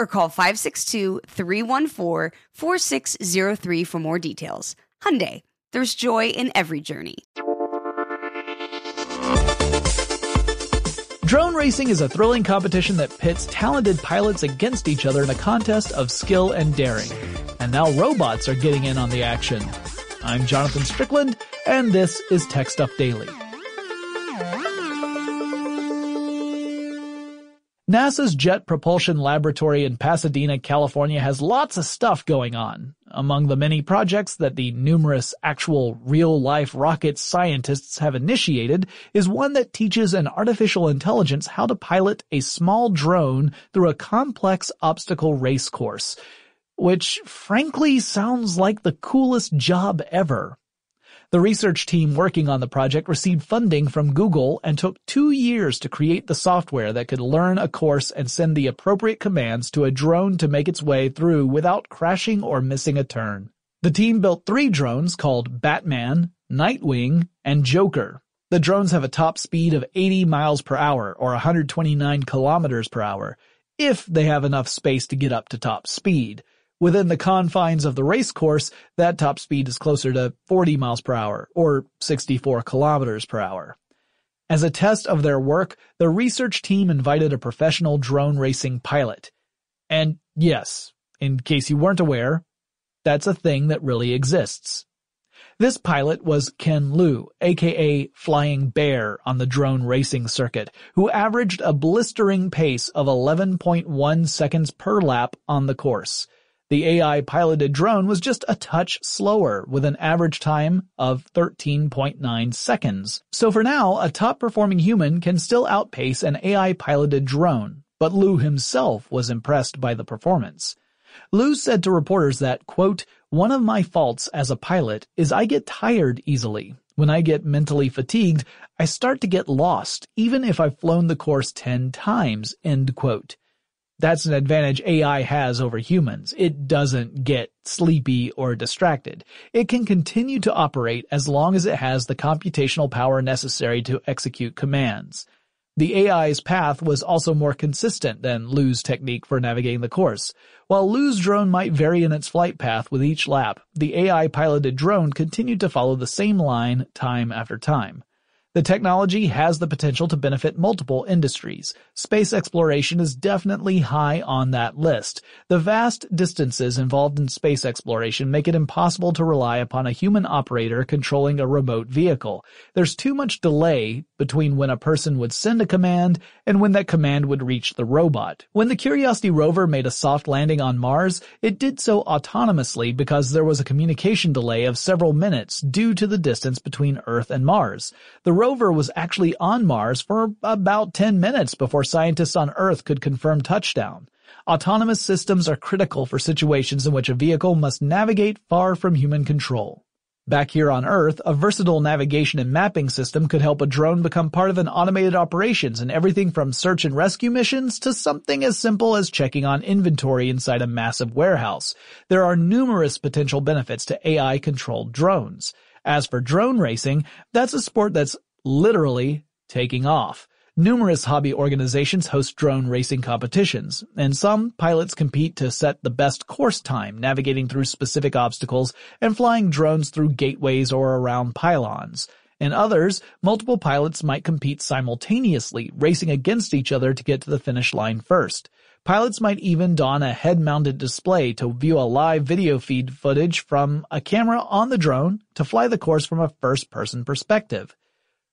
or call 562-314-4603 for more details. Hyundai, there's joy in every journey. Drone racing is a thrilling competition that pits talented pilots against each other in a contest of skill and daring. And now robots are getting in on the action. I'm Jonathan Strickland, and this is Tech Stuff Daily. NASA's Jet Propulsion Laboratory in Pasadena, California has lots of stuff going on. Among the many projects that the numerous actual real-life rocket scientists have initiated is one that teaches an artificial intelligence how to pilot a small drone through a complex obstacle race course. Which frankly sounds like the coolest job ever. The research team working on the project received funding from Google and took two years to create the software that could learn a course and send the appropriate commands to a drone to make its way through without crashing or missing a turn. The team built three drones called Batman, Nightwing, and Joker. The drones have a top speed of 80 miles per hour or 129 kilometers per hour, if they have enough space to get up to top speed. Within the confines of the race course, that top speed is closer to 40 miles per hour, or 64 kilometers per hour. As a test of their work, the research team invited a professional drone racing pilot. And yes, in case you weren't aware, that's a thing that really exists. This pilot was Ken Loo, aka Flying Bear on the drone racing circuit, who averaged a blistering pace of 11.1 seconds per lap on the course. The AI piloted drone was just a touch slower with an average time of 13.9 seconds. So for now, a top performing human can still outpace an AI piloted drone, but Loo himself was impressed by the performance. Loo said to reporters that, quote, one of my faults as a pilot is I get tired easily. When I get mentally fatigued, I start to get lost, even if I've flown the course 10 times, end quote. That's an advantage AI has over humans. It doesn't get sleepy or distracted. It can continue to operate as long as it has the computational power necessary to execute commands. The AI's path was also more consistent than Loo's technique for navigating the course. While Loo's drone might vary in its flight path with each lap, the AI piloted drone continued to follow the same line time after time. The technology has the potential to benefit multiple industries. Space exploration is definitely high on that list. The vast distances involved in space exploration make it impossible to rely upon a human operator controlling a remote vehicle. There's too much delay between when a person would send a command and when that command would reach the robot. When the Curiosity rover made a soft landing on Mars, it did so autonomously because there was a communication delay of several minutes due to the distance between Earth and Mars. The rover was actually on Mars for about 10 minutes before scientists on Earth could confirm touchdown. Autonomous systems are critical for situations in which a vehicle must navigate far from human control. Back here on Earth, a versatile navigation and mapping system could help a drone become part of an automated operations in everything from search and rescue missions to something as simple as checking on inventory inside a massive warehouse. There are numerous potential benefits to AI-controlled drones. As for drone racing, that's a sport that's literally taking off. Numerous hobby organizations host drone racing competitions, and some pilots compete to set the best course time navigating through specific obstacles and flying drones through gateways or around pylons. In others, multiple pilots might compete simultaneously, racing against each other to get to the finish line first. Pilots might even don a head-mounted display to view a live video feed footage from a camera on the drone to fly the course from a first-person perspective.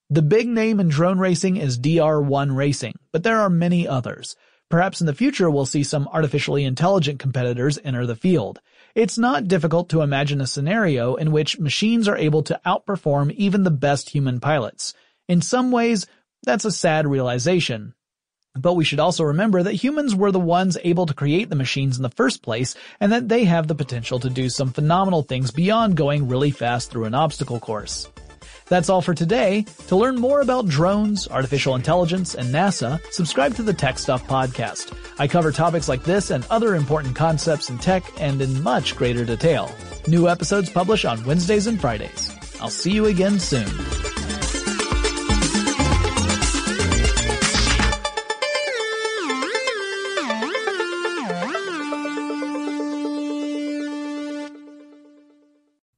The big name in drone racing is DR1 Racing, but there are many others. Perhaps in the future we'll see some artificially intelligent competitors enter the field. It's not difficult to imagine a scenario in which machines are able to outperform even the best human pilots. In some ways, that's a sad realization. But we should also remember that humans were the ones able to create the machines in the first place, and that they have the potential to do some phenomenal things beyond going really fast through an obstacle course. That's all for today. To learn more about drones, artificial intelligence, and NASA, subscribe to the Tech Stuff podcast. I cover topics like this and other important concepts in tech and in much greater detail. New episodes publish on Wednesdays and Fridays. I'll see you again soon.